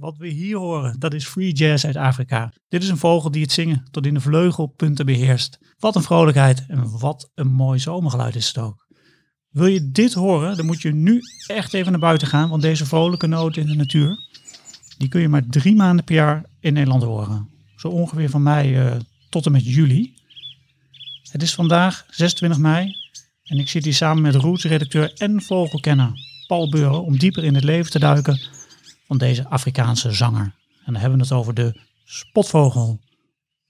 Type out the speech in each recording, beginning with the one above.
Wat we hier horen, dat is free jazz uit Afrika. Dit is een vogel die het zingen tot in de vleugelpunten beheerst. Wat een vrolijkheid en wat een mooi zomergeluid is het ook. Wil je dit horen, dan moet je nu echt even naar buiten gaan, want deze vrolijke noten in de natuur, die kun je maar drie maanden per jaar in Nederland horen. Zo ongeveer van mei uh, tot en met juli. Het is vandaag 26 mei en ik zit hier samen met Roots-redacteur en vogelkenner Paul Beuren om dieper in het leven te duiken van deze Afrikaanse zanger. En dan hebben we het over de spotvogel.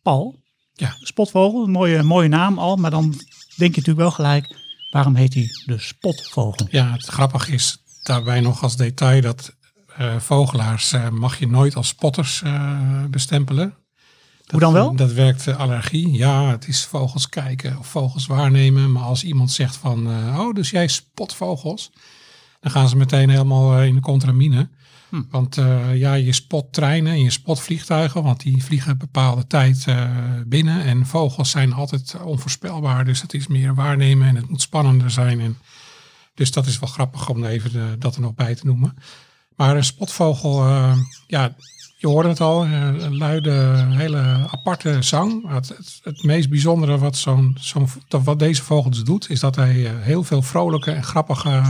Paul, ja, spotvogel, een mooie, mooie naam al, maar dan denk je natuurlijk wel gelijk, waarom heet hij de spotvogel? Ja, het grappige is daarbij nog als detail dat uh, vogelaars uh, mag je nooit als spotters uh, bestempelen. Hoe dan wel? Dat werkt allergie. Ja, het is vogels kijken of vogels waarnemen. Maar als iemand zegt van, oh, dus jij spot vogels, dan gaan ze meteen helemaal in de contramine. Hm. Want uh, ja, je spot treinen en je spot vliegtuigen, want die vliegen een bepaalde tijd uh, binnen. En vogels zijn altijd onvoorspelbaar, dus het is meer waarnemen en het moet spannender zijn. En dus dat is wel grappig om even de, dat er nog bij te noemen. Maar een spotvogel, ja, je hoorde het al, een luide, hele aparte zang. Het, het, het meest bijzondere wat, zo'n, zo'n, wat deze vogel dus doet, is dat hij heel veel vrolijke en grappige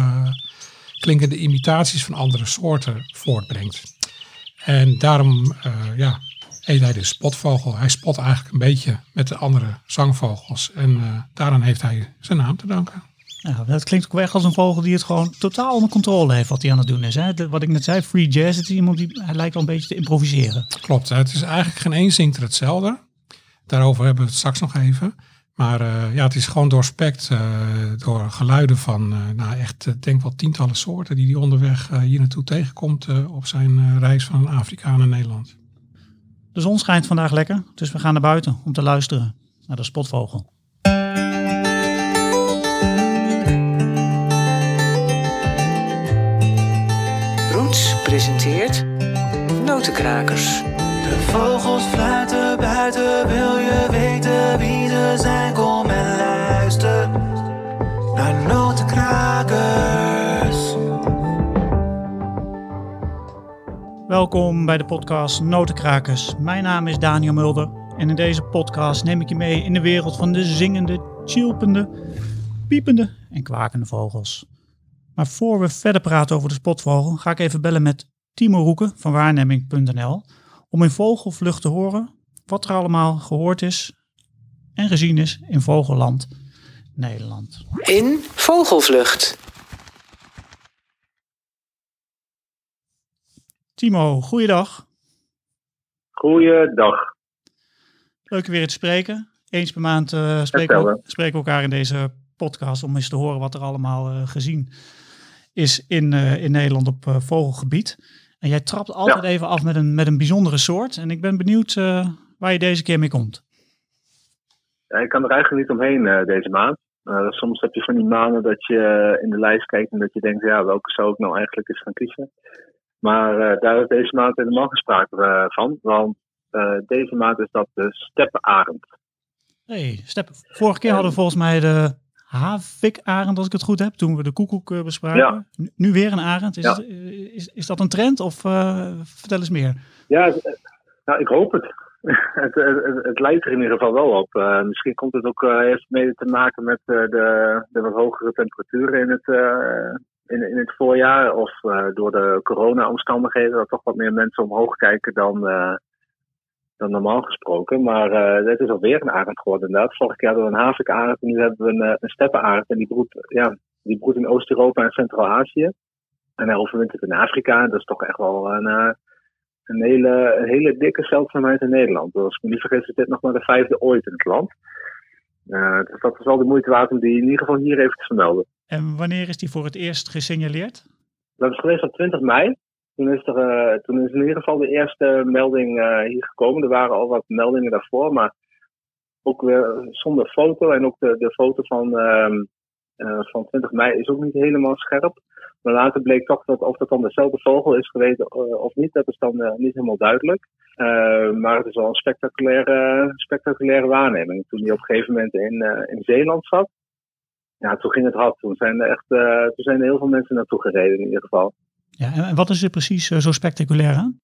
klinkende imitaties van andere soorten voortbrengt. En daarom uh, ja, heet hij de spotvogel. Hij spot eigenlijk een beetje met de andere zangvogels. En uh, daaraan heeft hij zijn naam te danken. Ja, dat klinkt ook echt als een vogel die het gewoon totaal onder controle heeft wat hij aan het doen is. Hè? Wat ik net zei, free jazz, het is iemand die hij lijkt wel een beetje te improviseren. Klopt, het is eigenlijk geen één zingt er hetzelfde. Daarover hebben we het straks nog even. Maar uh, ja, het is gewoon doorspekt uh, door geluiden van, uh, nou echt, denk wel tientallen soorten die hij onderweg hier naartoe tegenkomt op zijn reis van Afrika naar Nederland. De zon schijnt vandaag lekker, dus we gaan naar buiten om te luisteren naar de spotvogel. Roots presenteert Notenkrakers. De vogels fluiten buiten, wil zijn? Kom en luister naar Notenkrakers. Welkom bij de podcast Notenkrakers. Mijn naam is Daniel Mulder en in deze podcast neem ik je mee in de wereld van de zingende, chilpende, piepende en kwakende vogels. Maar voor we verder praten over de spotvogel, ga ik even bellen met Timo Roeken van waarneming.nl om in vogelvlucht te horen wat er allemaal gehoord is en gezien is in Vogelland, Nederland. In Vogelvlucht. Timo, goeiedag. Goeiedag. Leuk weer te spreken. Eens per maand uh, spreken, we, spreken, we, elkaar in deze podcast om eens te horen wat er allemaal uh, gezien is in, uh, in Nederland op vogelgebied. En jij trapt altijd even af met een, met een bijzondere soort. En ik ben benieuwd uh, waar je deze keer mee komt. Ja, ik kan er eigenlijk niet omheen uh, deze maand. Uh, soms heb je van die maanden dat je in de lijst kijkt en dat je denkt, ja, welke zou ik nou eigenlijk eens gaan kiezen? Maar daar is deze maand helemaal geen sprake van. Want deze maand is dat de steppenarend. hey, steppen. Vorige keer hadden we volgens mij de havikarend, als ik het goed heb, toen we de koekoek bespraken. Nu weer een arend. Is, het, is, is dat een trend of uh, vertel eens meer? Ja, nou, ik hoop het. het, het. lijkt er in ieder geval wel op. misschien komt het ook heeft mee te maken met de, de, wat hogere temperaturen in het, in, in het voorjaar. Of door de corona-omstandigheden, dat toch wat meer mensen omhoog kijken dan dan normaal gesproken. Maar uh, het is alweer een arend geworden inderdaad. Vorig jaar hadden we een havikarend en nu hebben we een, uh, een. En die broedt, ja, die broedt in Oost-Europa en Centraal-Azië. En hij overwintert in Afrika. Dat is toch echt wel een, uh, een, hele, een hele dikke zeldzaamheid in Nederland. Als ik me niet vergis is dit nog maar de vijfde ooit in het land. dus dat is wel de moeite waard om die in ieder geval hier even te vermelden. En wanneer is die voor het eerst gesignaleerd? Dat is geweest op 20 mei. Toen is, er, uh, toen is in ieder geval de eerste melding uh, hier gekomen. Er waren al wat meldingen daarvoor, maar ook weer zonder foto. En ook de, de foto van, uh, van 20 mei is ook niet helemaal scherp. Maar later bleek toch dat of dat dan dezelfde vogel is geweest of niet, dat is dan niet helemaal duidelijk. maar het is wel een spectaculaire, spectaculaire waarneming. Toen hij op een gegeven moment in, in Zeeland zat, ja, toen ging het hard. Toen zijn er echt toen zijn er heel veel mensen naartoe gereden in ieder geval. Ja, en wat is er precies zo spectaculair aan?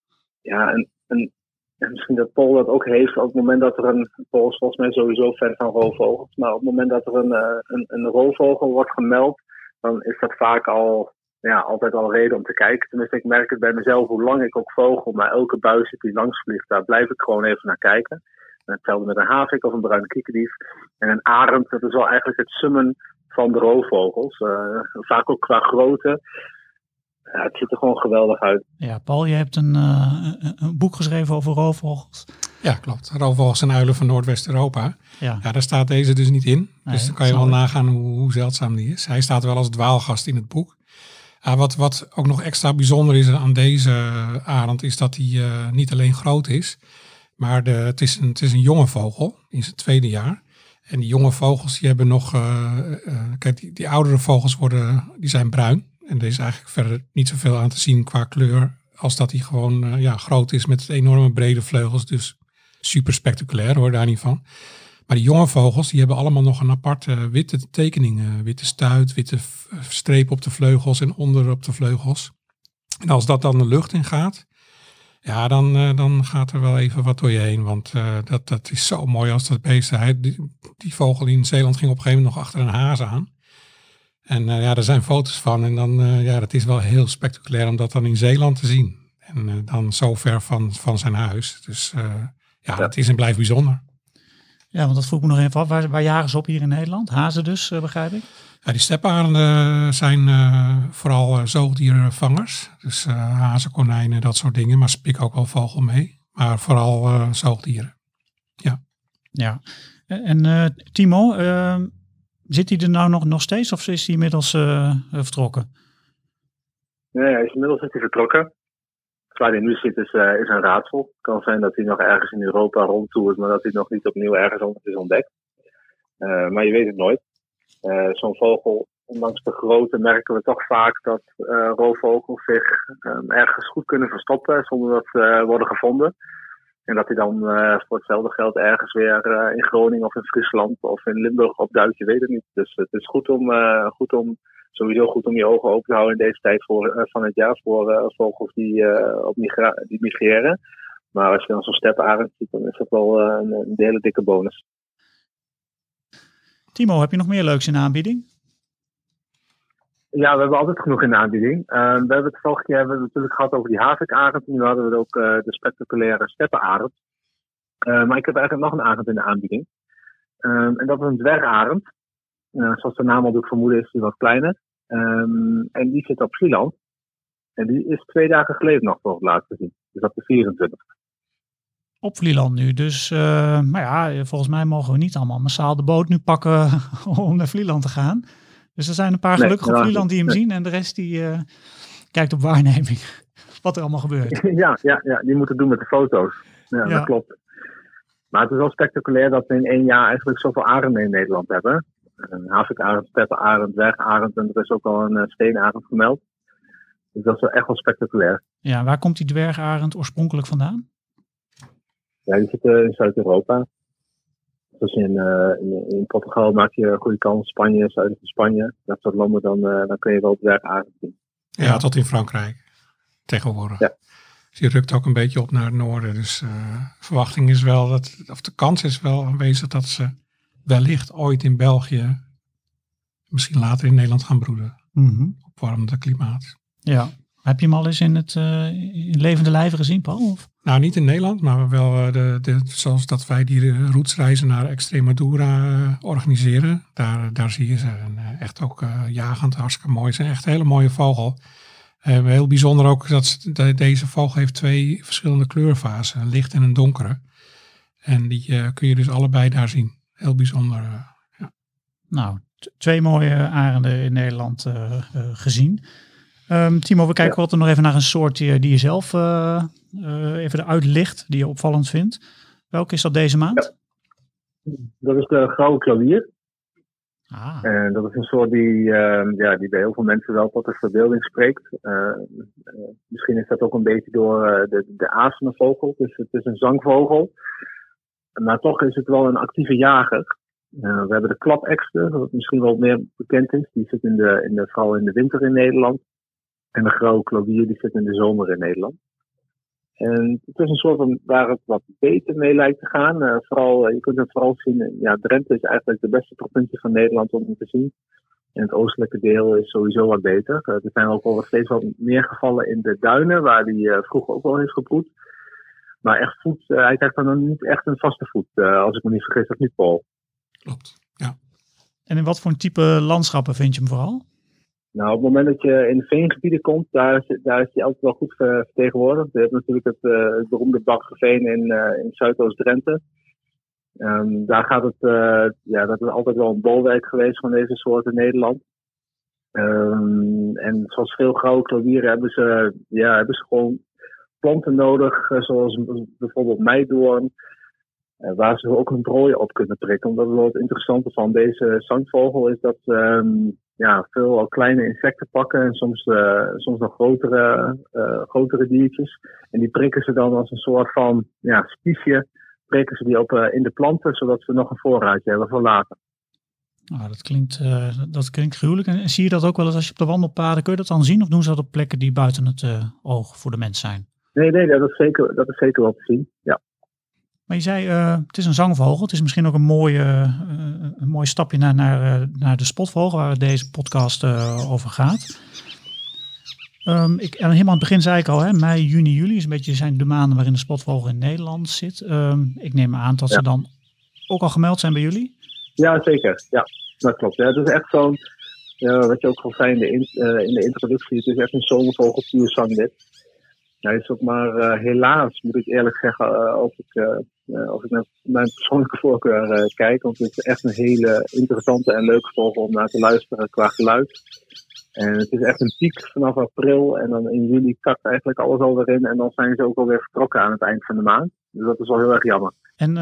ja, een, een, misschien dat Paul dat ook heeft op het moment dat er een, Paul is volgens mij sowieso fan van roofvogels, maar op het moment dat er een, een, een roofvogel wordt gemeld, dan is dat vaak al ja, altijd al reden om te kijken. Tenminste, ik merk het bij mezelf hoe lang ik ook vogel, maar elke buis die langs vliegt, daar blijf ik gewoon even naar kijken. En hetzelfde met een havik of een bruine kiekendief. En een arend, dat is wel eigenlijk het summen van de roofvogels. Uh, vaak ook qua grootte. Ja, het ziet er gewoon geweldig uit. Ja, Paul, je hebt een, uh, een boek geschreven over roofvogels. Ja, klopt. Roofvogels en uilen van Noordwest-Europa. Ja. ja, daar staat deze dus niet in. dus dan kan je wel nagaan hoe, hoe, zeldzaam die is. Hij staat wel als dwaalgast in het boek. Ja, wat, wat ook nog extra bijzonder is aan deze arend, is dat hij uh, niet alleen groot is, maar de, het, is een, het is een jonge vogel in zijn tweede jaar. En die jonge vogels die hebben nog, uh, kijk, die, die, oudere vogels worden, die zijn bruin. En er is eigenlijk verder niet zoveel aan te zien qua kleur, als dat hij gewoon ja, groot is met enorme brede vleugels. Dus super spectaculair hoor, daar niet van. Maar die jonge vogels, die hebben allemaal nog een aparte witte tekening. witte stuit, witte streep op de vleugels en onder op de vleugels. En als dat dan de lucht in gaat, ja, dan, uh, dan gaat er wel even wat door je heen. Want uh, dat, dat is zo mooi als dat beest. Hij, die, die, vogel in Zeeland ging op een gegeven moment nog achter een haas aan. En uh, ja, er zijn foto's van. En dan, ja, dat is wel heel spectaculair om dat dan in Zeeland te zien. En dan zo ver van, van zijn huis. Dus ja, ja, het is en blijft bijzonder. Ja, want dat vroeg me nog even af. Waar, waar jagen ze op hier in Nederland? Hazen dus, begrijp ik? Ja, die steparenden zijn uh, vooral uh, zoogdierenvangers. Dus uh, hazen, konijnen, dat soort dingen. Maar spik ook wel vogel mee. Maar vooral zoogdieren. Ja. Ja. En Timo, ehm, zit hij er nou nog, nog steeds of is hij inmiddels vertrokken? Nee, hij is inmiddels is hij vertrokken. Waar hij nu zit is, is een raadsel. Het kan zijn dat hij nog ergens in Europa rondtoert, maar dat hij nog niet opnieuw ergens is ontdekt. maar je weet het nooit. Uh, Zo'n vogel, ondanks de grootte, merken we toch vaak dat roofvogels zich um, ergens goed kunnen verstoppen zonder dat ze worden gevonden. En dat hij dan voor hetzelfde geld ergens weer in Groningen of in Friesland of in Limburg opduikt, je weet het niet. Dus het is goed om, goed om sowieso goed om je ogen open te houden in deze tijd voor, van het jaar voor vogels die, op migra die migreren. Maar als je dan zo'n steparend ziet, dan is dat wel een, een hele dikke bonus. Timo, heb je nog meer leuks in de aanbieding? Ja, we hebben altijd genoeg in de aanbieding. Uh, we hebben het vorige keer hebben we het natuurlijk gehad over die havikarend. Nu hadden we ook uh, de spectaculaire steppenarend. Uh, maar ik heb eigenlijk nog een arend in de aanbieding. Um, en dat is een dwergarend. zoals de naam al doet vermoeden is die wat kleiner. Um, en die zit op Vlieland. En die is twee dagen geleden nog voor het laatst gezien. Dus op de 24 op Vlieland nu. Dus uh, maar ja, volgens mij mogen we niet allemaal massaal de boot nu pakken om naar Vlieland te gaan. Dus er zijn een paar gelukkig op Vlieland die hem zien en de rest die uh, kijkt op waarneming wat er allemaal gebeurt. Ja, ja, ja, die moeten doen met de foto's. Ja, ja. dat klopt. Maar het is wel spectaculair dat we in één jaar eigenlijk zoveel arenden in Nederland hebben. Een havikarend, steppenarend, dwergarend en er is ook al een uh, steenarend gemeld. Dus dat is wel echt wel spectaculair. Ja, waar komt die dwergarend oorspronkelijk vandaan? Ja, die zitten in Zuid-Europa. Dus in, uh, in, in, Portugal maak je een goede kans. Spanje, zuiden van Spanje. Dat soort landen, dan, uh, dan kun je wel werk zien. Ja, tot in Frankrijk tegenwoordig. Ja. Dus je rukt ook een beetje op naar het noorden. Dus uh, verwachting is wel dat, of de kans is wel aanwezig dat ze wellicht ooit in België, misschien later in Nederland gaan broeden. Mm -hmm. Opwarmende klimaat. Ja. Heb je hem al eens in het in levende lijven gezien, Paul? Of? Nou, niet in Nederland, maar wel uh, de, de, zoals dat wij die roetsreizen naar Extremadura uh, organiseren. Daar, daar zie je ze. En, uh, echt ook jagend, hartstikke mooi. Ze zijn echt een hele mooie vogel. heel bijzonder ook dat ze, deze vogel heeft twee verschillende kleurfasen. Een licht en een donkere. En die kun je dus allebei daar zien. Heel bijzonder. ja. Nou, twee mooie arenden in Nederland gezien. Um, Timo, we kijken ja. altijd nog even naar een soort die, die je zelf uh, uh, even eruit licht, die je opvallend vindt. Welke is dat deze maand? Ja. Dat is de grauwe klavier. Ah. En dat is een soort die, uh, ja, die bij heel veel mensen wel tot de verbeelding spreekt. Uh, misschien is dat ook een beetje door de, de vogel. Dus het is een zangvogel. Maar toch is het wel een actieve jager. we hebben de klapekster, wat misschien wel meer bekend is. Die zit in de, in de, vooral in de winter in Nederland. En de grauwe klavier die zit in de zomer in Nederland. En het is een soort van waar het wat beter mee lijkt te gaan. Uh, vooral, je kunt het vooral zien, ja, Drenthe is eigenlijk de beste provincie van Nederland om te zien. En het oostelijke deel is sowieso wat beter. er zijn ook al steeds wat meer gevallen in de duinen, waar hij vroeger ook wel heeft gebroed. Maar echt voet, hij krijgt dan niet echt een vaste voet, als ik me niet vergis, dat niet Paul. Klopt, ja. En in wat voor een type landschappen vind je hem vooral? Nou, op het moment dat je in de veengebieden komt, daar is, daar is hij altijd wel goed vertegenwoordigd. Je hebt natuurlijk het, uh, het beroemde Bakgeveen in, uh, in Zuidoost-Drenthe. Um, daar gaat het, uh, ja, dat is altijd wel een bolwerk geweest van deze soort in Nederland. Um, en zoals veel gouden klavieren hebben ze, ja, hebben ze gewoon planten nodig, zoals bijvoorbeeld meidoorn, waar ze ook een prooi op kunnen prikken. Omdat het het interessante van deze zangvogel is dat um, ja, veel al kleine insecten pakken en soms, uh, soms nog grotere, grotere diertjes. En die prikken ze dan als een soort van ja, spiesje, prikken ze die op in de planten, zodat ze nog een voorraadje hebben voor later. Nou, dat, klinkt, dat klinkt gruwelijk. En zie je dat ook wel eens als je op de wandelpaden, kun je dat dan zien? Of doen ze dat op plekken die buiten het oog voor de mens zijn? Nee, nee, dat is zeker, dat is zeker wel te zien, ja. Maar je zei, uh, het is een zangvogel. Het is misschien ook een, mooie, uh, een mooi stapje naar, naar, uh, naar de spotvogel, waar deze podcast over gaat. Um, ik, en helemaal aan het begin zei ik al, hè, mei, juni, juli is een beetje zijn de maanden waarin de spotvogel in Nederland zit. Um, ik neem aan dat ja. ze dan ook al gemeld zijn bij jullie? Ja, zeker. Ja, dat klopt. Ja, het is echt zo'n, wat je ook al zei in de, in, in de introductie, het is echt een zomervogel puur zang dit. Hij is ook maar uh, helaas, moet ik eerlijk zeggen, uh, als ik, uh, als ik naar mijn persoonlijke voorkeur kijk. Want het is echt een hele interessante en leuke vogel om naar te luisteren qua geluid. En het is echt een piek vanaf april. En dan in juli kakt eigenlijk alles alweer in. En dan zijn ze ook alweer vertrokken aan het eind van de maand. Dus dat is wel heel erg jammer. En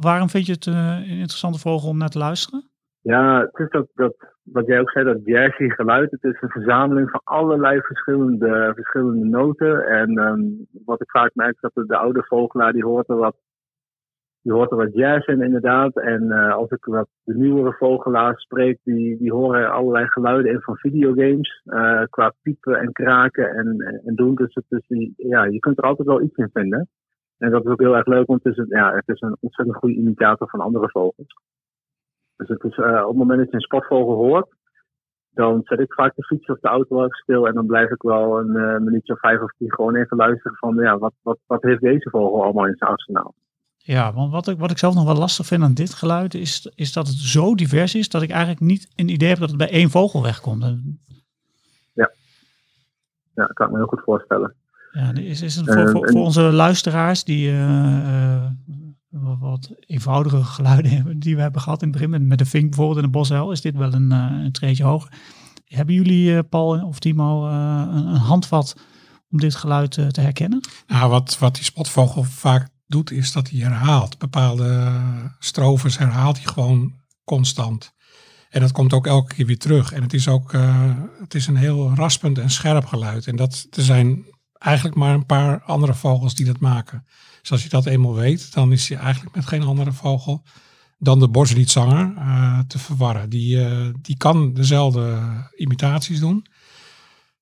waarom vind je het een interessante vogel om naar te luisteren? Ja, het is dat, dat wat jij ook zei, dat jazzy geluid. Het is een verzameling van allerlei verschillende, verschillende noten. En um, wat ik vaak merk, dat de, de oude vogelaar, die hoort er wat, die wat jazz in inderdaad. En uh, als ik wat de nieuwere vogelaars spreek, die, die horen allerlei geluiden in van videogames. Uh, qua piepen en kraken en, en doen. Dus het is, die, ja, je kunt er altijd wel iets in vinden. En dat is ook heel erg leuk, want het is, een, ja, het is een ontzettend goede imitator van andere vogels. Dus het is, uh, op het moment dat je een spotvogel hoort, dan zet ik vaak de fiets of de auto even stil en dan blijf ik wel een uh, minuutje of vijf of tien gewoon even luisteren van ja, wat, wat, wat heeft deze vogel allemaal in zijn arsenaal. Ja, want wat ik, wat ik zelf nog wel lastig vind aan dit geluid is, is dat het zo divers is dat ik eigenlijk niet een idee heb dat het bij één vogel wegkomt. Ja, ja dat kan ik me heel goed voorstellen. Ja, is, is het voor, voor, voor onze luisteraars die uh, wat eenvoudige geluiden die we hebben gehad in het begin, met de vink bijvoorbeeld in de bosuil, is dit wel een, uh, een treetje hoger. Hebben jullie, uh, Paul of Timo, uh, een, een, handvat om dit geluid te herkennen? Nou, wat, wat die spotvogel vaak doet, is dat hij herhaalt. Bepaalde strofes herhaalt hij gewoon constant. En dat komt ook elke keer weer terug. En het is ook het is een heel raspend en scherp geluid. En dat, er zijn eigenlijk maar een paar andere vogels die dat maken. Dus als je dat eenmaal weet, dan is je eigenlijk met geen andere vogel dan de bosrietzanger uh, te verwarren. Die, uh, die kan dezelfde imitaties doen.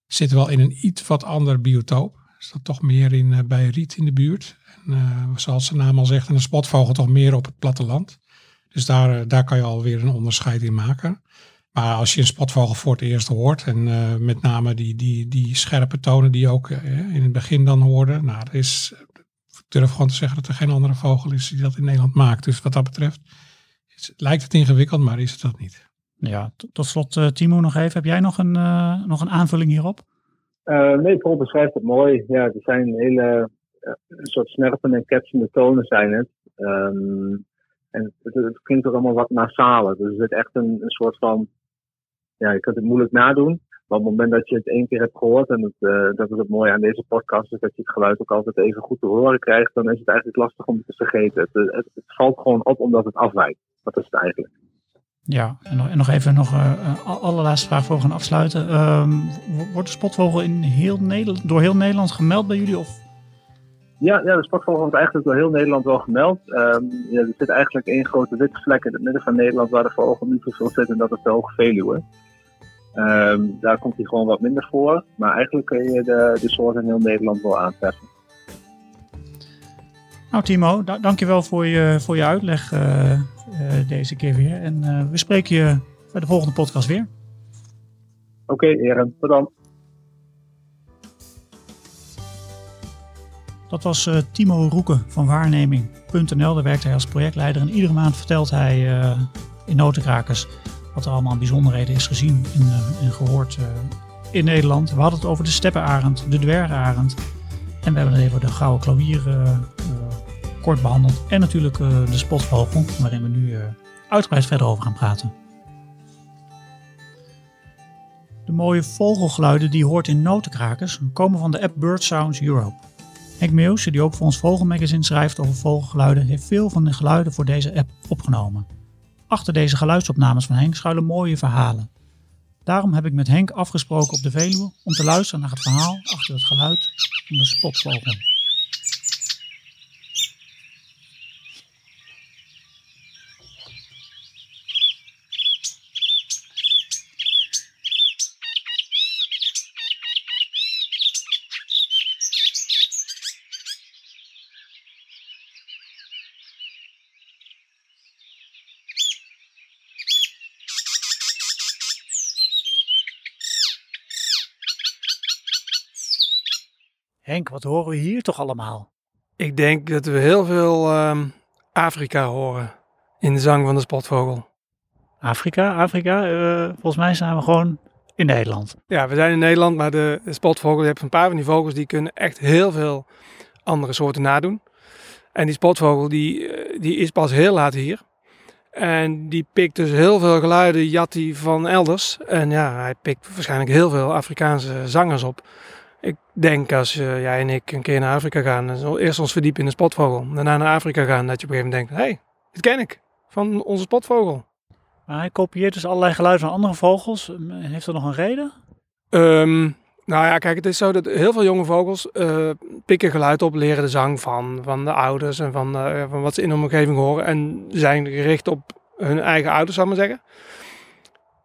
Zit wel in een iets wat ander biotoop. Is dat toch meer in, uh, bij riet in de buurt. En, zoals zijn naam al zegt, een spotvogel toch meer op het platteland. Dus daar, daar kan je alweer een onderscheid in maken. Maar als je een spotvogel voor het eerst hoort, en met name die, die, die scherpe tonen die je ook in het begin dan hoorde, nou, dat is durf gewoon te zeggen dat er geen andere vogel is die dat in Nederland maakt. Dus wat dat betreft is, lijkt het ingewikkeld, maar is het dat niet. Ja, tot slot uh, Timo nog even. Heb jij nog een, uh, nog een aanvulling hierop? Uh, nee, Paul beschrijft het mooi. Ja, er zijn hele een soort snerpende en ketsende tonen zijn het. Um, en het, het, klinkt ook allemaal wat nasaler. Dus het is echt een, een soort van, ja, je kunt het moeilijk nadoen. Maar op het moment dat je het één keer hebt gehoord, en het, uh, dat is het mooie aan deze podcast, is dat je het geluid ook altijd even goed te horen krijgt, dan is het eigenlijk lastig om het te vergeten. Het, het, het valt gewoon op omdat het afwijkt. Dat is het eigenlijk. Ja, en nog, en nog even nog uh, allerlaatste vraag voor we gaan afsluiten. Um, wordt de spotvogel in heel Nederland, door heel Nederland gemeld bij jullie? Of? Ja, ja, de spotvogel wordt eigenlijk door heel Nederland wel gemeld. Um, ja, er zit eigenlijk één grote witte vlek in het midden van Nederland waar de vogel niet zoveel zit en dat is de Hoge Veluwe. Um, daar komt hij gewoon wat minder voor. Maar eigenlijk kun je de, de soort in heel Nederland wel aantreffen. Nou Timo, da dankjewel voor je, voor je uitleg uh, uh, deze keer weer. En uh, we spreken je bij de volgende podcast weer. Oké, okay, Eren. Bedankt. Dat was Timo Roeken van waarneming.nl. Daar werkt hij als projectleider. En iedere maand vertelt hij in Notenkrakers wat er allemaal bijzonderheden is gezien en, en gehoord in Nederland. We hadden het over de steppenarend, de dwergarend. En we hebben het even de gouden klauwier kort behandeld. En natuurlijk de spotvogel, waarin we nu uitgebreid verder over gaan praten. De mooie vogelgeluiden die je hoort in notenkrakers komen van de app Bird Sounds Europe. Henk Meeuwse, die ook voor ons Vogelmagazine schrijft over vogelgeluiden, heeft veel van de geluiden voor deze app opgenomen. Achter deze geluidsopnames van Henk schuilen mooie verhalen. Daarom heb ik met Henk afgesproken op de Veluwe om te luisteren naar het verhaal achter het geluid van de spotvogel. Henk, wat horen we hier toch allemaal? Ik denk dat we heel veel um, Afrika horen in de zang van de spotvogel. Afrika, Afrika. Uh, volgens mij zijn we gewoon in Nederland. Ja, we zijn in Nederland, maar de, de spotvogel, je hebt een paar van die vogels die kunnen echt heel veel andere soorten nadoen. En die spotvogel die, die is pas heel laat hier. En die pikt dus heel veel geluiden, jat van elders. En ja, hij pikt waarschijnlijk heel veel Afrikaanse zangers op. Ik denk als uh, jij en ik een keer naar Afrika gaan, eerst ons verdiepen in de spotvogel, daarna naar Afrika gaan, dat je op een gegeven moment denkt, hé, hey, dit ken ik, van onze spotvogel. Maar hij kopieert dus allerlei geluiden van andere vogels. Heeft dat nog een reden? Um, nou ja, kijk, het is zo dat heel veel jonge vogels uh, pikken geluid op, leren de zang van, van de ouders en van, uh, van wat ze in hun omgeving horen en zijn gericht op hun eigen ouders, zal ik maar zeggen.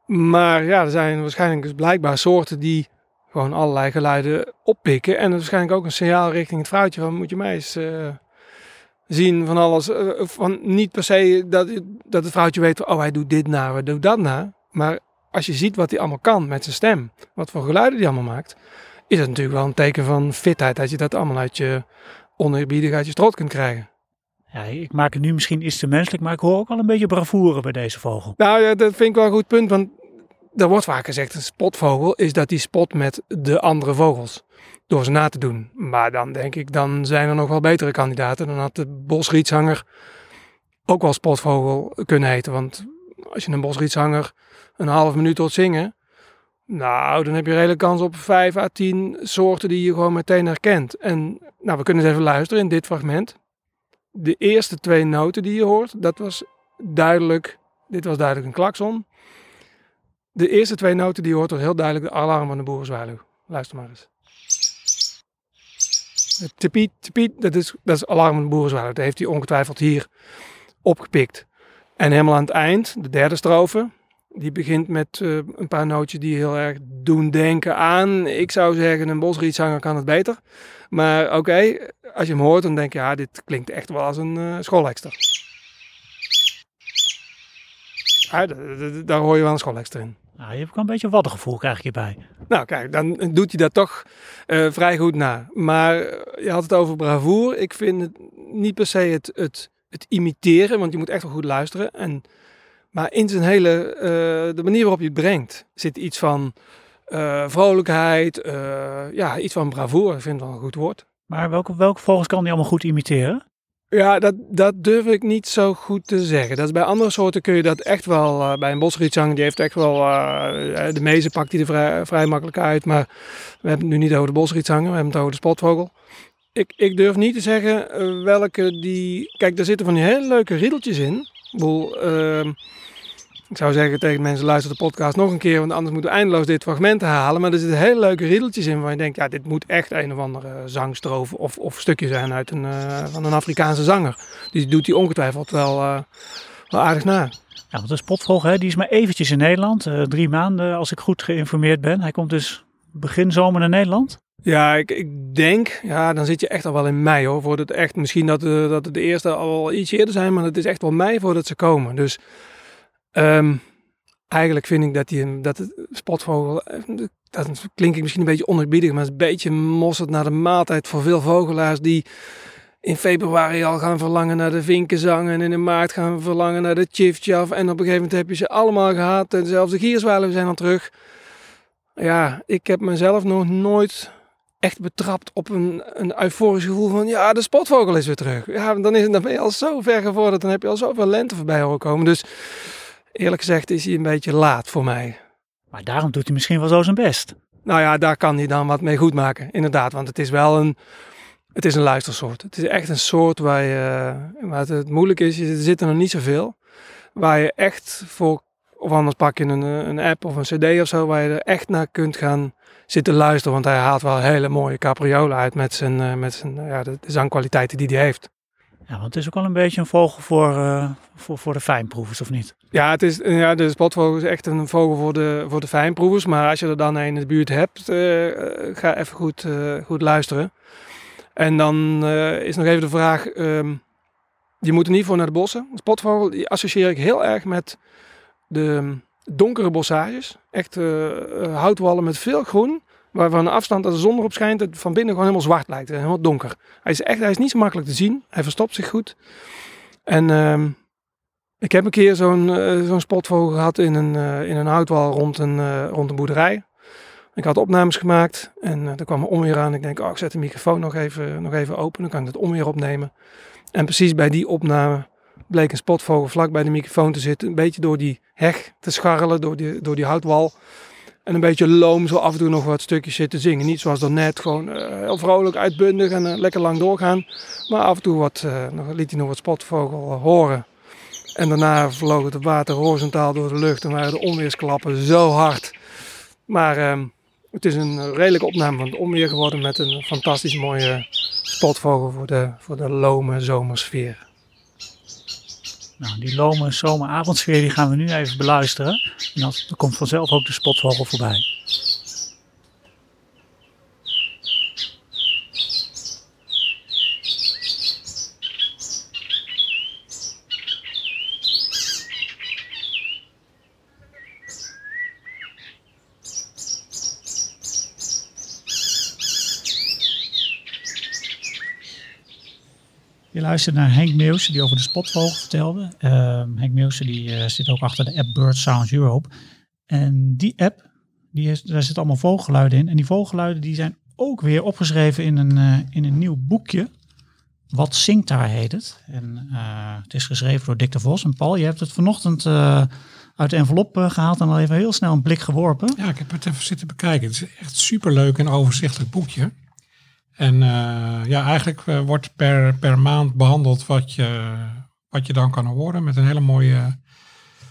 Maar ja, er zijn waarschijnlijk dus blijkbaar soorten die gewoon allerlei geluiden oppikken. En waarschijnlijk ook een signaal richting het vrouwtje van moet je mij eens uh, zien van alles. Uh, van niet per se dat, dat het vrouwtje weet, oh hij doet dit na, hij doet dat na. Maar als je ziet wat hij allemaal kan met zijn stem, wat voor geluiden hij allemaal maakt, is het natuurlijk wel een teken van fitheid dat je dat allemaal uit je oneerbiedig uit je strot kunt krijgen. Ja, ik maak het nu misschien iets te menselijk, maar ik hoor ook al een beetje bravoure bij deze vogel. Nou ja, dat vind ik wel een goed punt, want er wordt vaak gezegd, een spotvogel is dat die spot met de andere vogels. Door ze na te doen. Maar dan denk ik, dan zijn er nog wel betere kandidaten. Dan had de bosrietshanger ook wel spotvogel kunnen heten. Want als je een bosrietshanger een half minuut hoort zingen. Nou, dan heb je redelijk kans op 5 à 10 soorten die je gewoon meteen herkent. En nou, we kunnen eens even luisteren in dit fragment. De eerste twee noten die je hoort, dat was duidelijk, dit was duidelijk een klakson. De eerste twee noten die hoort, is heel duidelijk de alarm van de boerenzwaluw. Luister maar eens. Tepiet, tepiet, dat is, dat is alarm van de boerenzwaluw. Dat heeft hij ongetwijfeld hier opgepikt. En helemaal aan het eind, de derde strofe, die begint met uh, een paar nootjes die heel erg doen denken aan, ik zou zeggen, een bosrietzanger kan het beter. Maar oké, als je hem hoort, dan denk je, ja, dit klinkt echt wel als een uh, schoolekster. Ja, daar hoor je wel een schoolekster in. Nou, je hebt ook een beetje wat gevoel krijg je bij. Nou kijk, dan doet hij dat toch uh, vrij goed na. Maar je had het over bravoer. Ik vind het niet per se het, het, het imiteren, want je moet echt wel goed luisteren. En, maar in zijn hele, uh, de manier waarop je het brengt, zit iets van uh, vrolijkheid, ja, iets van bravoer. Ik vind het wel een goed woord. Maar welke, welke vogels kan hij allemaal goed imiteren? Ja, dat, dat durf ik niet zo goed te zeggen. Dat is bij andere soorten kun je dat echt wel. Uh, bij een bosrietzang, die heeft echt wel. Uh, de mezen pakt die er vrij, makkelijk uit. Maar we hebben het nu niet over de bosrietzanger, we hebben het over de spotvogel. Ik, ik durf niet te zeggen welke die. Kijk, daar zitten van die hele leuke riedeltjes in. Ik bedoel, ehm, ik zou zeggen tegen mensen, luister de podcast nog een keer, want anders moeten we eindeloos dit fragment halen. Maar er zitten hele leuke riedeltjes in waar je denkt, ja, dit moet echt een of andere zangstrof of, of stukje zijn uit een, uh, van een Afrikaanse zanger. Die doet die ongetwijfeld wel, uh, wel aardig na. Ja, want de spotvogel, hè, die is maar eventjes in Nederland. Uh, drie maanden, als ik goed geïnformeerd ben. Hij komt dus begin zomer naar Nederland. Ja, ik, ik denk, ja, dan zit je echt al wel in mei hoor. Voor het echt, misschien dat, dat de eerste al iets eerder zijn, maar het is echt wel mei voordat ze komen. Dus um, eigenlijk vind ik dat, die, dat het spotvogel, dat klinkt misschien een beetje onerbiedig, maar het is een beetje mosserd naar de maaltijd voor veel vogelaars die in februari al gaan verlangen naar de vinkenzang en in maart gaan verlangen naar de chifchaf. En op een gegeven moment heb je ze allemaal gehad en zelfs de gierzwalen zijn al terug. Ja, ik heb mezelf nog nooit echt betrapt op een, een euforisch gevoel van ja, de spotvogel is weer terug. Ja, dan, is, dan ben je al zo ver gevorderd, dan heb je al zoveel lente voorbij horen komen. Dus eerlijk gezegd is hij een beetje laat voor mij. Maar daarom doet hij misschien wel zo zijn best. Nou ja, daar kan hij dan wat mee goed maken, inderdaad. Want het is wel een, het is een luistersoort. Het is echt een soort waar je, waar het, het moeilijk is, er zitten er niet zoveel. Waar je echt voor, of anders pak je een, een app of een cd of zo, waar je er echt naar kunt gaan zitten luisteren. Want hij haalt wel hele mooie capriolen uit met zijn, eh, met zijn ja, de, de zangkwaliteiten die hij heeft. Ja, want het is ook wel een beetje een vogel voor, uh, voor, voor de fijnproevers, of niet? Ja, het is, ja, de spotvogel is echt een vogel voor de, voor de fijnproevers. Maar als je er dan een in de buurt hebt, uh, ga even goed, uh, goed luisteren. En dan is nog even de vraag, um, je moet er niet voor naar de bossen. De spotvogel die associeer ik heel erg met de donkere bossages. Echt houtwallen met veel groen. Waar van de afstand, als de zon erop schijnt, het van binnen gewoon helemaal zwart lijkt. Helemaal donker. Hij is echt, hij is niet zo makkelijk te zien. Hij verstopt zich goed. En uh, ik heb een keer zo'n uh, zo'n spotvogel gehad in een, uh, in een houtwal rond een, uh, rond een boerderij. Ik had opnames gemaakt en er kwam een onweer aan. Ik denk, oh, ik zet de microfoon nog even, nog even open. Dan kan ik het onweer opnemen. En precies bij die opname bleek een spotvogel vlak bij de microfoon te zitten. Een beetje door die heg te scharrelen, door die, door die houtwal. En een beetje loom zo af en toe nog wat stukjes zitten zingen. Niet zoals net gewoon uh, heel vrolijk, uitbundig en uh, lekker lang doorgaan. Maar af en toe wat, nog, liet hij nog wat spotvogel horen. En daarna vloog het water horizontaal door de lucht en waren de onweersklappen zo hard. Maar ehm, het is een redelijke opname van het onweer geworden met een fantastisch mooie spotvogel voor de, voor de lome zomersfeer. Nou, die lome zomeravondsfeer die gaan we nu even beluisteren. En dan komt vanzelf ook de spotvogel voorbij. Je luistert naar Henk Meeuwse die over de spotvogel vertelde. Uh, Henk Meeuwse die uh, zit ook achter de app Bird Sounds Europe. En die app, die is, daar zitten allemaal vogelgeluiden in. En die vogelgeluiden die zijn ook weer opgeschreven in een, uh, in een nieuw boekje. Wat zingt daar heet het. En uh, het is geschreven door Dick de Vos. En Paul, je hebt het vanochtend uit de envelop gehaald en al even heel snel een blik geworpen. Ja, ik heb het even zitten bekijken. Het is echt superleuk en overzichtelijk boekje. En uh, ja, eigenlijk uh, wordt per, per maand behandeld wat je, wat je dan kan horen. Met een hele mooie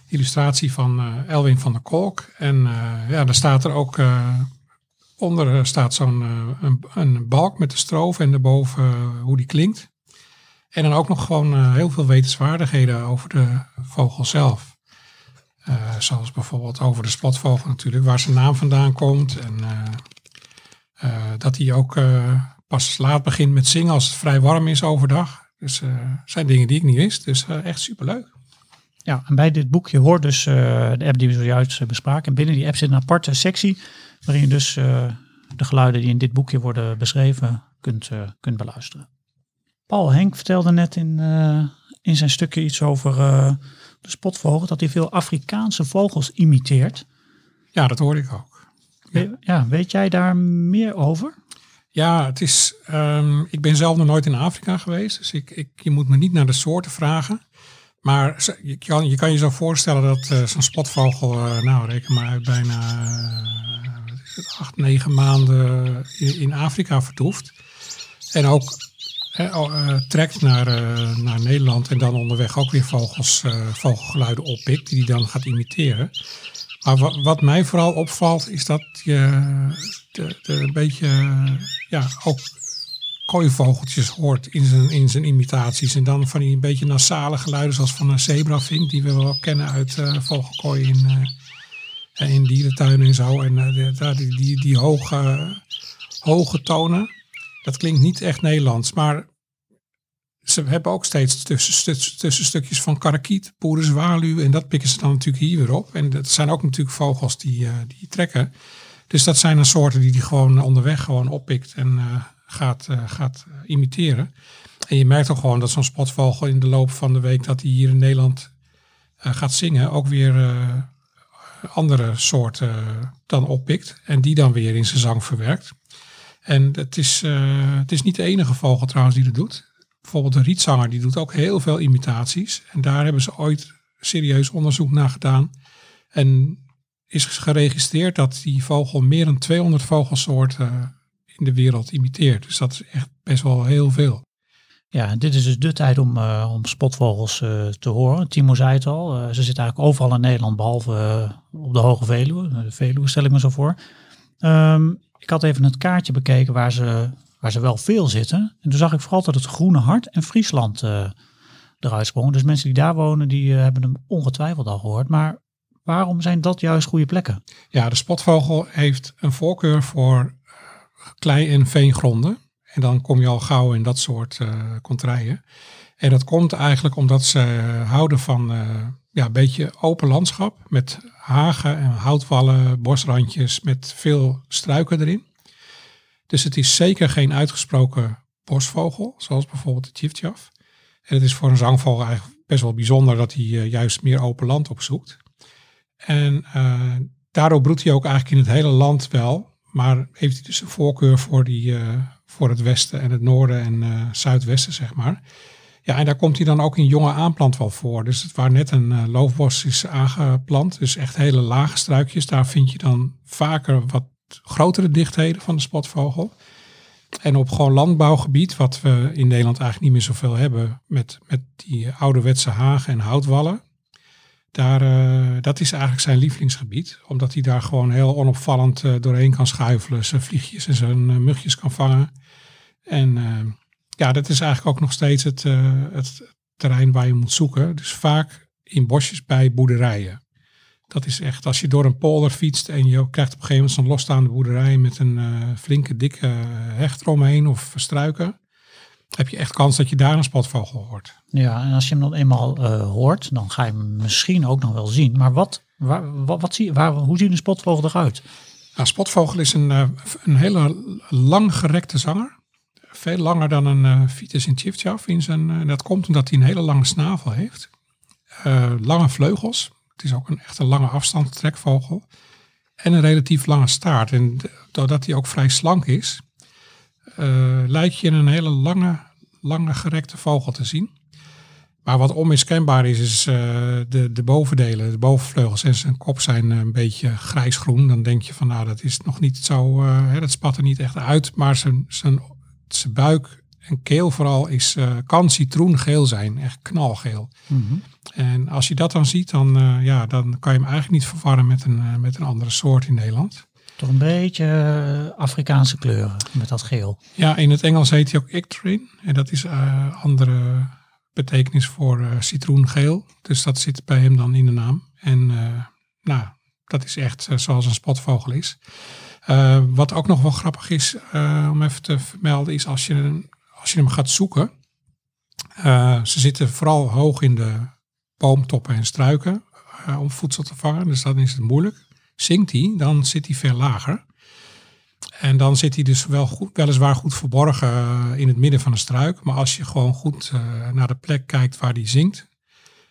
illustratie van uh, Elwin van der Kolk. En ja, er staat er ook onder staat zo'n een, een, balk met de stroof en daarboven hoe die klinkt. En dan ook nog gewoon heel veel wetenswaardigheden over de vogel zelf. zoals bijvoorbeeld over de spotvogel natuurlijk, waar zijn naam vandaan komt. En dat hij ook pas laat begint met zingen als het vrij warm is overdag. Dus uh, zijn dingen die ik niet wist. Dus uh, echt superleuk. Ja, en bij dit boekje hoort dus uh, de app die we zojuist bespraken. En binnen die app zit een aparte sectie waarin je dus de geluiden die in dit boekje worden beschreven kunt, kunt beluisteren. Paul Henk vertelde net in, in zijn stukje iets over de spotvogel, dat hij veel Afrikaanse vogels imiteert. Ja, dat hoorde ik ook. Ja. ja, weet jij daar meer over? Ja, het is, um, ik ben zelf nog nooit in Afrika geweest, dus ik, ik, je moet me niet naar de soorten vragen. Maar je kan je, zo voorstellen dat uh, zo'n spotvogel, uh, nou reken maar uit, bijna uh, acht, negen maanden in, in, Afrika vertoeft. En ook trekt naar, naar Nederland en dan onderweg ook weer vogels, vogelgeluiden oppikt, die hij dan gaat imiteren. Maar wat mij vooral opvalt is dat je de een beetje ja, ook kooivogeltjes hoort in zijn, in zijn imitaties. En dan van die een beetje nasale geluiden zoals van een zebravink die we wel kennen uit uh, vogelkooi in, uh, in dierentuinen en zo. En uh, die, die, die hoge, hoge tonen. Dat klinkt niet echt Nederlands, maar ze hebben ook steeds tussen, tussen stukjes van karakiet, zwaluw en dat pikken ze dan natuurlijk hier weer op. En dat zijn ook natuurlijk vogels die, uh, die trekken. Dus dat zijn een soorten die die gewoon onderweg gewoon oppikt en uh, gaat, uh, gaat imiteren. En je merkt ook gewoon dat zo'n spotvogel in de loop van de week dat hij hier in Nederland gaat zingen, ook weer andere soorten dan oppikt. En die dan weer in zijn zang verwerkt. En het is, het is niet de enige vogel trouwens die dat doet bijvoorbeeld een rietzanger, die doet ook heel veel imitaties. En daar hebben ze ooit serieus onderzoek naar gedaan. En is geregistreerd dat die vogel meer dan 200 vogelsoorten in de wereld imiteert. Dus dat is echt best wel heel veel. Ja, dit is dus de tijd om, uh, om spotvogels uh, te horen. Timo zei het al, ze zitten eigenlijk overal in Nederland, behalve op de Hoge Veluwe. De Veluwe stel ik me zo voor. Um, ik had even het kaartje bekeken waar ze waar ze wel veel zitten. En toen zag ik vooral dat het Groene Hart en Friesland uh, eruit sprongen. Dus mensen die daar wonen, die uh, hebben hem ongetwijfeld al gehoord. Maar waarom zijn dat juist goede plekken? Ja, de spotvogel heeft een voorkeur voor eh, klei- en veengronden. En dan kom je al gauw in dat soort uh, contraien. En dat komt eigenlijk omdat ze houden van ja, een beetje open landschap met hagen en houtwallen, bosrandjes met veel struiken erin. Dus het is zeker geen uitgesproken bosvogel, zoals bijvoorbeeld de tjiftjaf. En het is voor een zangvogel eigenlijk best wel bijzonder dat hij uh, juist meer open land opzoekt. En uh, daardoor broedt hij ook eigenlijk in het hele land wel. Maar heeft hij dus een voorkeur voor, die, uh, voor het westen en het noorden en zuidwesten, zeg maar. Ja, en daar komt hij dan ook in jonge aanplant wel voor. Dus het waar net een loofbos is aangeplant, dus echt hele lage struikjes, daar vind je dan vaker wat grotere dichtheden van de spotvogel. En op gewoon landbouwgebied, wat we in Nederland eigenlijk niet meer zoveel hebben, met, met die ouderwetse hagen en houtwallen. Daar, uh, dat is eigenlijk zijn lievelingsgebied, omdat hij daar gewoon heel onopvallend uh, doorheen kan schuifelen, zijn vliegjes en zijn uh, mugjes kan vangen. En ja, dat is eigenlijk ook nog steeds het, het terrein waar je moet zoeken. Dus vaak in bosjes bij boerderijen. Dat is echt, als je door een polder fietst en je krijgt op een gegeven moment zo'n losstaande boerderij met een uh, flinke dikke hecht eromheen of struiken, heb je echt kans dat je daar een spotvogel hoort. Ja, en als je hem dan eenmaal uh, hoort, dan ga je hem misschien ook nog wel zien. Maar wat, waar, wat, wat zie, waar, hoe ziet een spotvogel eruit? Nou, spotvogel is een, uh, een hele langgerekte zanger. Veel langer dan een Vitis in Tjiftjaf. In zijn, dat komt omdat hij een hele lange snavel heeft. lange vleugels, het is ook een echt een lange afstand trekvogel. En een relatief lange staart. En doordat hij ook vrij slank is, uh, lijkt je een hele lange, lange gerekte vogel te zien. Maar wat onmiskenbaar is, is uh, de, de bovendelen, de bovenvleugels en zijn kop zijn een beetje grijsgroen. Dan denk je van nou, dat is nog niet zo, uh, hè, dat spat er niet echt uit. Maar zijn, zijn, zijn buik en keel vooral is, kan citroengeel zijn, echt knalgeel. Mm -hmm. En als je dat dan ziet, dan, uh, ja, dan kan je hem eigenlijk niet verwarren met een, uh, met een andere soort in Nederland. Toch een beetje Afrikaanse kleuren met dat geel. Ja, in het Engels heet hij ook ictrin. En dat is andere betekenis voor citroengeel. Dus dat zit bij hem dan in de naam. En nou, dat is echt zoals een spotvogel is. wat ook nog wel grappig is om even te vermelden, is als je, als je hem gaat zoeken. ze zitten vooral hoog in de boomtoppen en struiken uh, om voedsel te vangen. Dus dan is het moeilijk. Zinkt hij, dan zit hij veel lager. En dan zit hij dus wel goed, weliswaar goed verborgen uh, in het midden van een struik. Maar als je gewoon goed naar de plek kijkt waar die zinkt,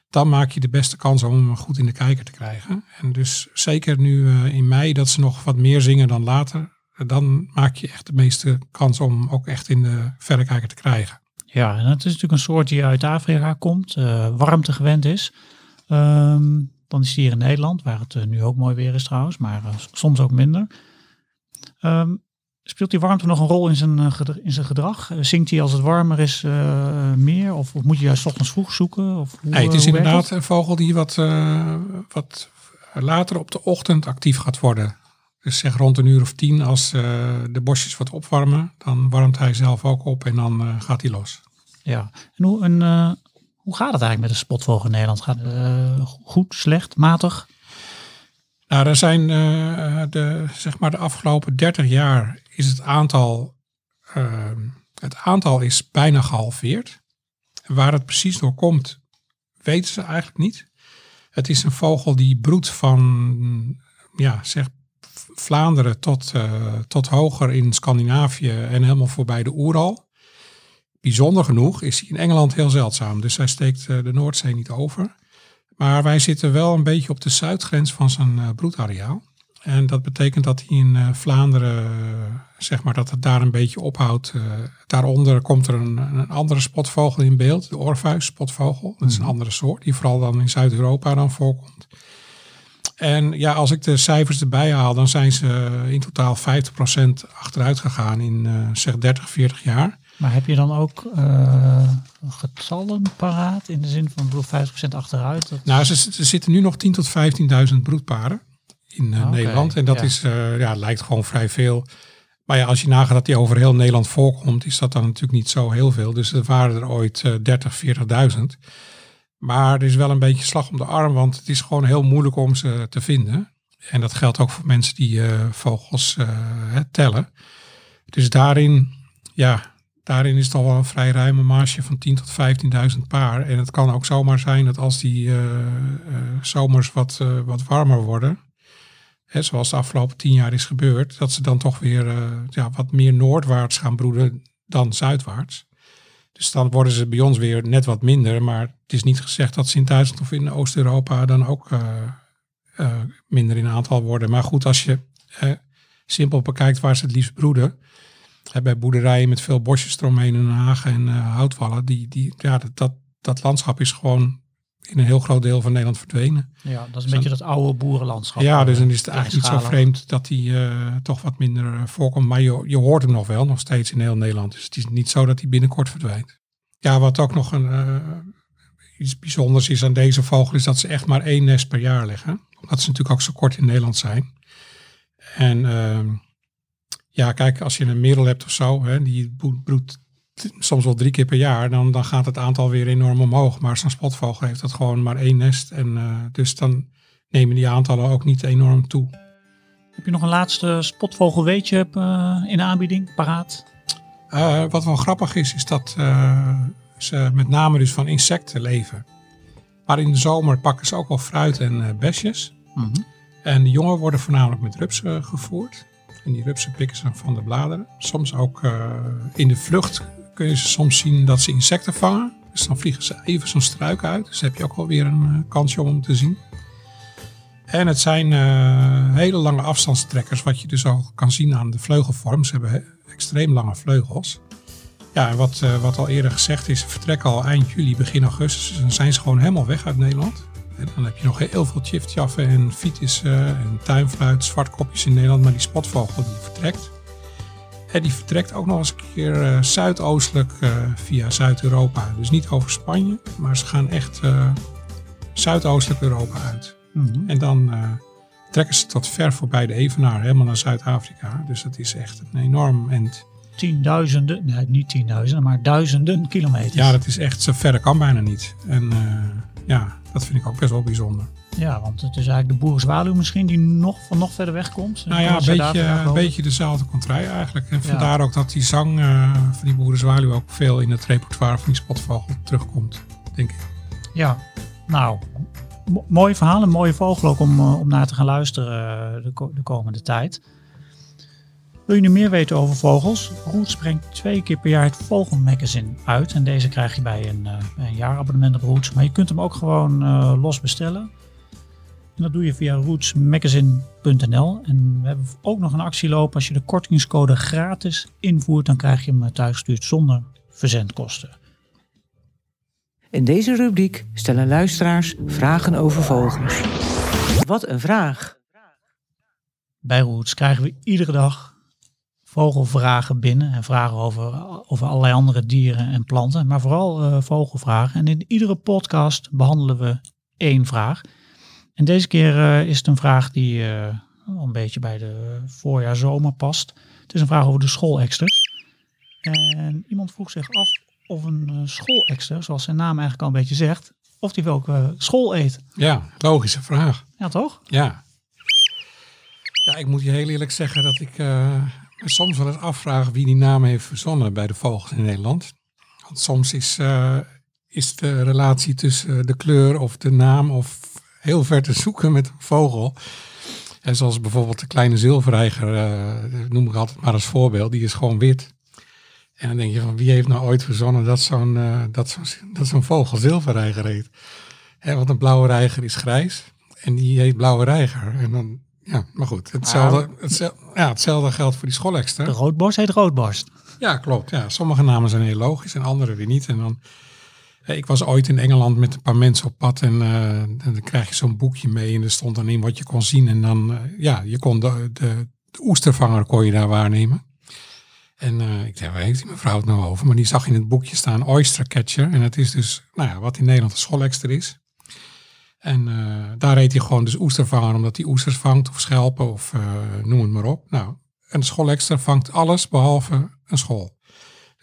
dan maak je de beste kans om hem goed in de kijker te krijgen. En dus zeker nu in mei dat ze nog wat meer zingen dan later, dan maak je echt de meeste kans om ook echt in de verrekijker te krijgen. Ja, en het is natuurlijk een soort die uit Afrika komt, uh, warmte gewend is. Um, dan is die hier in Nederland, waar het uh, nu ook mooi weer is trouwens, maar uh, soms ook minder. Um, speelt die warmte nog een rol in zijn, in zijn gedrag? zingt hij als het warmer is meer? Of, of, moet je juist ochtends vroeg zoeken? Of hoe, nee, het is inderdaad een vogel die wat, wat later op de ochtend actief gaat worden. Dus zeg rond een uur of tien, als uh, de bosjes wat opwarmen, dan warmt hij zelf ook op en dan uh, gaat hij los. Ja, en hoe, en, uh, hoe gaat het eigenlijk met de spotvogel in Nederland? Gaat het goed, slecht, matig? Nou, er zijn de, zeg maar de afgelopen 30 jaar is het aantal, uh, het aantal is bijna gehalveerd. Waar het precies door komt, weten ze eigenlijk niet. Het is een vogel die broedt van ja, zeg Vlaanderen tot, uh, tot hoger in Scandinavië en helemaal voorbij de Oeral. Bijzonder genoeg is hij in Engeland heel zeldzaam, dus hij steekt de Noordzee niet over. Maar wij zitten wel een beetje op de zuidgrens van zijn uh, broedareaal. En dat betekent dat hij in Vlaanderen, zeg maar, dat het daar een beetje ophoudt. daaronder komt er een, een, andere spotvogel in beeld, de Orpheus spotvogel. Dat is een mhm. andere soort, die vooral dan in Zuid-Europa dan voorkomt. En ja, als ik de cijfers erbij haal, dan zijn ze in totaal 50% achteruit gegaan in zeg 30, 40 jaar. Maar heb je dan ook uh, getallen paraat in de zin van broed 50% achteruit? Dat... Nou, ze, ze, zitten nu nog 10.000 tot 15.000 broedparen in uh, Nederland. En dat ja. is, ja, lijkt gewoon vrij veel. Maar ja, als je nagaat dat die over heel Nederland voorkomt, is dat dan natuurlijk niet zo heel veel. Dus er waren er ooit 30, 40.000. Maar er is wel een beetje slag om de arm, want het is gewoon heel moeilijk om ze te vinden. En dat geldt ook voor mensen die vogels tellen. Dus daarin, ja, daarin is het al wel een vrij ruime marge van 10.000 tot 15.000 paar. En het kan ook zomaar zijn dat als die uh, zomers wat, wat warmer worden, hè, zoals de afgelopen tien jaar is gebeurd, dat ze dan toch weer ja, wat meer noordwaarts gaan broeden dan zuidwaarts. Dus dan worden ze bij ons weer net wat minder. Maar het is niet gezegd dat ze in Duitsland of in Oost-Europa dan ook minder in aantal worden. Maar goed, als je simpel bekijkt waar ze het liefst broeden, bij boerderijen met veel bosjes eromheen en hagen en uh, houtvallen, die, die, ja, dat, dat landschap is gewoon in een heel groot deel van Nederland verdwenen. Ja, dat is een dus beetje dat oude boerenlandschap. Ja, dus dan is het eigenlijk niet zo vreemd dat die uh, toch wat minder uh, voorkomt. Maar je, je hoort hem nog wel, nog steeds in heel Nederland. Dus het is niet zo dat hij binnenkort verdwijnt. Ja, wat ook nog een, uh, iets bijzonders is aan deze vogel, is dat ze echt maar één nest per jaar leggen. Omdat ze natuurlijk ook zo kort in Nederland zijn. En ehm, ja, kijk, als je een merel hebt of zo, hè, die broedt soms wel drie keer per jaar, dan, dan gaat het aantal weer enorm omhoog. Maar zo'n spotvogel heeft dat gewoon maar één nest. En uh, dus dan nemen die aantallen ook niet enorm toe. Heb je nog een laatste spotvogel weetje uh, in de aanbieding, paraat? Uh, wat wel grappig is, is dat ze met name dus van insecten leven. Maar in de zomer pakken ze ook wel fruit en besjes. Mm -hmm. En de jongen worden voornamelijk met rupsen gevoerd. En die rupsen pikken ze van de bladeren. Soms ook uh, in de vlucht kun je ze soms zien dat ze insecten vangen. Dus dan vliegen ze even zo'n struik uit. Dus heb je ook alweer een uh, kansje om hem te zien. En het zijn uh, hele lange afstandstrekkers, wat je dus al kan zien aan de vleugelvorm. Ze hebben extreem lange vleugels. Ja, wat, wat al eerder gezegd is, ze vertrekken al eind juli, begin augustus. Dus dan zijn ze gewoon helemaal weg uit Nederland. En dan heb je nog heel veel chiftjaffen en fietissen en tuinfluit, zwartkopjes in Nederland. Maar die spotvogel die vertrekt. En die vertrekt ook nog eens een keer uh, zuidoostelijk uh, via Zuid-Europa. Dus niet over Spanje, maar ze gaan echt uh, zuidoostelijk Europa uit. Mm -hmm. En dan trekken ze tot ver voorbij de Evenaar, helemaal naar Zuid-Afrika. Dus dat is echt een enorm end. Tienduizenden, nee niet tienduizenden, maar duizenden kilometers. Ja, dat is echt, zo ver kan bijna niet. En ja, dat vind ik ook best wel bijzonder. Ja, want het is eigenlijk de boerenzwaluw misschien die nog van nog verder weg komt. Nou ja, een beetje, een beetje dezelfde contrai eigenlijk. En vandaar ook dat die zang uh, van die boerenzwaluw ook veel in het repertoire van die spotvogel terugkomt, denk ik. Ja, nou, mooi verhaal, een mooie vogel ook om, uh, om naar te gaan luisteren uh, de, ko de komende tijd. Wil je nu meer weten over vogels? Roots brengt twee keer per jaar het Vogelmagazine uit. En deze krijg je bij een, een jaarabonnement op Roots. Maar je kunt hem ook gewoon los bestellen. En dat doe je via rootsmagazine.nl. En we hebben ook nog een actie lopen. Als je de kortingscode gratis invoert, dan krijg je hem thuisgestuurd zonder verzendkosten. In deze rubriek stellen luisteraars vragen over vogels. Wat een vraag! Bij Roots krijgen we iedere dag vogelvragen binnen en vragen over, over allerlei andere dieren en planten, maar vooral uh, vogelvragen. En in iedere podcast behandelen we één vraag. En deze keer uh, is het een vraag die uh, een beetje bij de voorjaar-zomer past. Het is een vraag over de schooleksters. En iemand vroeg zich af of een schoolekster, zoals zijn naam eigenlijk al een beetje zegt, of die welke school eet. Ja, logische vraag. Ja, toch? Ja. Ja, ik moet je heel eerlijk zeggen dat ik uh, soms wel eens afvraag wie die naam heeft verzonnen bij de vogels in Nederland. Want soms is, uh, is de relatie tussen de kleur of de naam of heel ver te zoeken met een vogel. En zoals bijvoorbeeld de kleine zilverreiger, uh, noem ik altijd maar als voorbeeld, die is gewoon wit. En dan denk je van wie heeft nou ooit verzonnen dat zo'n uh, dat zo'n dat zo'n vogel zilverreiger heet. Hè, want een blauwe reiger is grijs en die heet blauwe reiger. En dan, ja, maar goed, hetzelfde, hetzelfde, ja, hetzelfde geldt voor die scholekster. De roodborst heet roodborst. Ja, klopt. Ja. Sommige namen zijn heel logisch en andere weer niet. En dan, ik was ooit in Engeland met een paar mensen op pad en, uh, dan krijg je zo'n boekje mee en er stond dan in wat je kon zien. En dan, uh, ja, je kon de, oestervanger kon je daar waarnemen. En uh, ik dacht, waar heeft die mevrouw het nou over? Maar die zag in het boekje staan oyster catcher. En dat is dus, nou ja, wat in Nederland een scholekster is. En daar heet hij gewoon dus oestervanger, omdat hij oesters vangt of schelpen of noem het maar op. Nou, en de scholekster vangt alles behalve een school.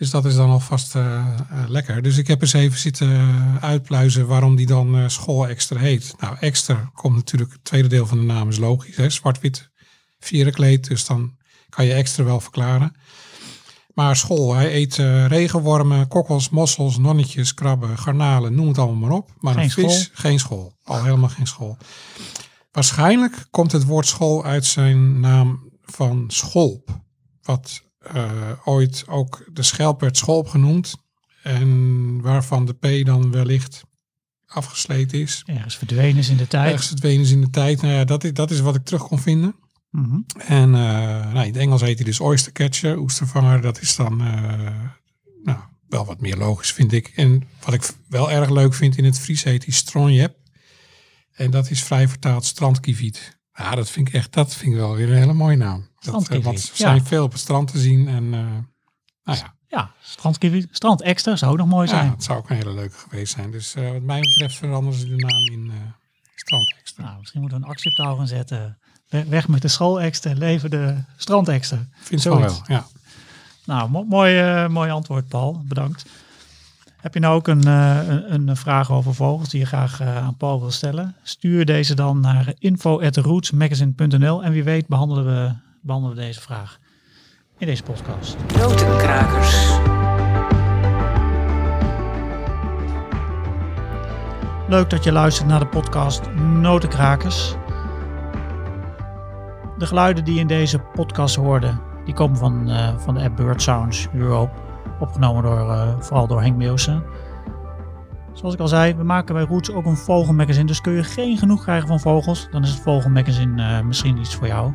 Dus dat is dan alvast uh, lekker. Dus ik heb eens even zitten uitpluizen waarom die dan school extra heet. Nou, extra komt natuurlijk, het tweede deel van de naam is logisch. Zwart-wit vierenkleed, dus dan kan je extra wel verklaren. Maar school, hij eet regenwormen, kokkels, mossels, nonnetjes, krabben, garnalen, noem het allemaal maar op. Maar geen een vis, school. geen school. Al helemaal geen school. Waarschijnlijk komt het woord school uit zijn naam van scholp. Wat uh, ooit ook de schelp werd scholp genoemd. En waarvan de P dan wellicht afgesleten is. Ergens verdwenen is in de tijd. Ergens verdwenen is in de tijd. Nou ja, dat is, dat is wat ik terug kon vinden. Mm -hmm. En uh, nou, in het Engels heet hij dus oystercatcher, oestervanger. Dat is dan uh, nou, wel wat meer logisch, vind ik. En wat ik wel erg leuk vind in het Fries heet hij stronjep. En dat is vrij vertaald strandkieviet. Ja, dat vind ik echt, dat vind ik wel weer een hele mooie naam. Dat, uh, want ze zijn ja. veel op het strand te zien en uh, nou ja. Ja, strandkiwi, strand extra zou ook nog mooi zijn. Ja, het zou ook een hele leuke geweest zijn. Dus uh, wat mij betreft veranderen ze de naam in strand extra. Nou, misschien moeten we een actie op touw gaan zetten. Weg met de school extra, leven de strand extra. Vind ik wel, ja. Nou, mo mooi, mooi antwoord Paul, bedankt. Heb je nou ook een, een, een, vraag over vogels die je graag aan Paul wil stellen? Stuur deze dan naar info.rootsmagazine.nl en wie weet behandelen we, behandelen we deze vraag in deze podcast. Notenkrakers. Leuk dat je luistert naar de podcast Notenkrakers. De geluiden die je in deze podcast hoorde, die komen van, uh, van de app Bird Sounds Europe. Opgenomen door, uh, vooral door Henk Meelsen. Zoals ik al zei, we maken bij Roots ook een vogelmagazine. Dus kun je geen genoeg krijgen van vogels, dan is het vogelmagazine uh, misschien iets voor jou.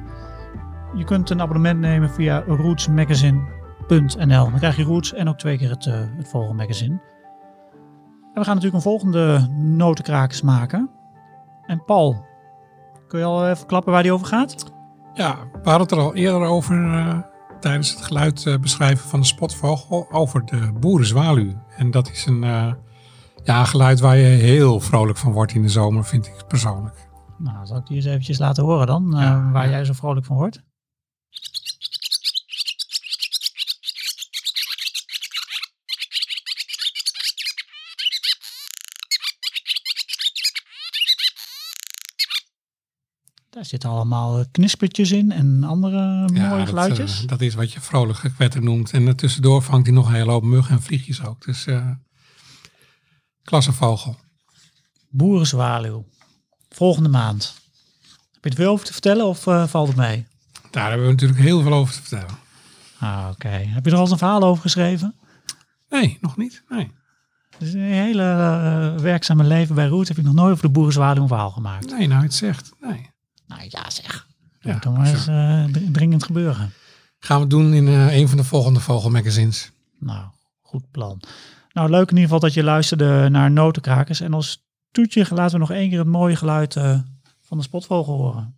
Je kunt een abonnement nemen via rootsmagazine.nl. Dan krijg je Roots en ook twee keer het, uh, het vogelmagazine. En we gaan natuurlijk een volgende notenkrakers maken. En Paul, kun je al even klappen waar die over gaat? Ja, we hadden het er al eerder over uh, tijdens het geluid uh, beschrijven van de spotvogel over de boerenzwaluw. En dat is een uh, ja, geluid waar je heel vrolijk van wordt in de zomer, vind ik persoonlijk. Nou, zal ik die eens eventjes laten horen dan, ja, waar ja. jij zo vrolijk van wordt? Daar zitten allemaal knispertjes in en andere ja, mooie dat, geluidjes. Uh, dat is wat je vrolijk gekwetter noemt. En tussendoor vangt hij nog een hele hoop muggen en vliegjes ook. Dus uh, klasse vogel. Boerenzwaluw. Volgende maand. Heb je het veel over te vertellen of uh, valt het mee? Daar hebben we natuurlijk heel veel over te vertellen. Ah, oké. Okay. Heb je er al eens een verhaal over geschreven? Nee, nog niet. Nee. Dus je hele uh, werkzame leven bij Roet heb je nog nooit over de boerenzwaluw een verhaal gemaakt. Nee, nou het zegt. Nee. Nou ja, zeg. Ja, moet dan maar eens uh, dringend gebeuren. Gaan we doen in uh, een van de volgende vogelmagazines. Nou, goed plan. Nou, leuk in ieder geval dat je luisterde naar Notenkrakers. En als toetje laten we nog één keer het mooie geluid uh, van de spotvogel horen.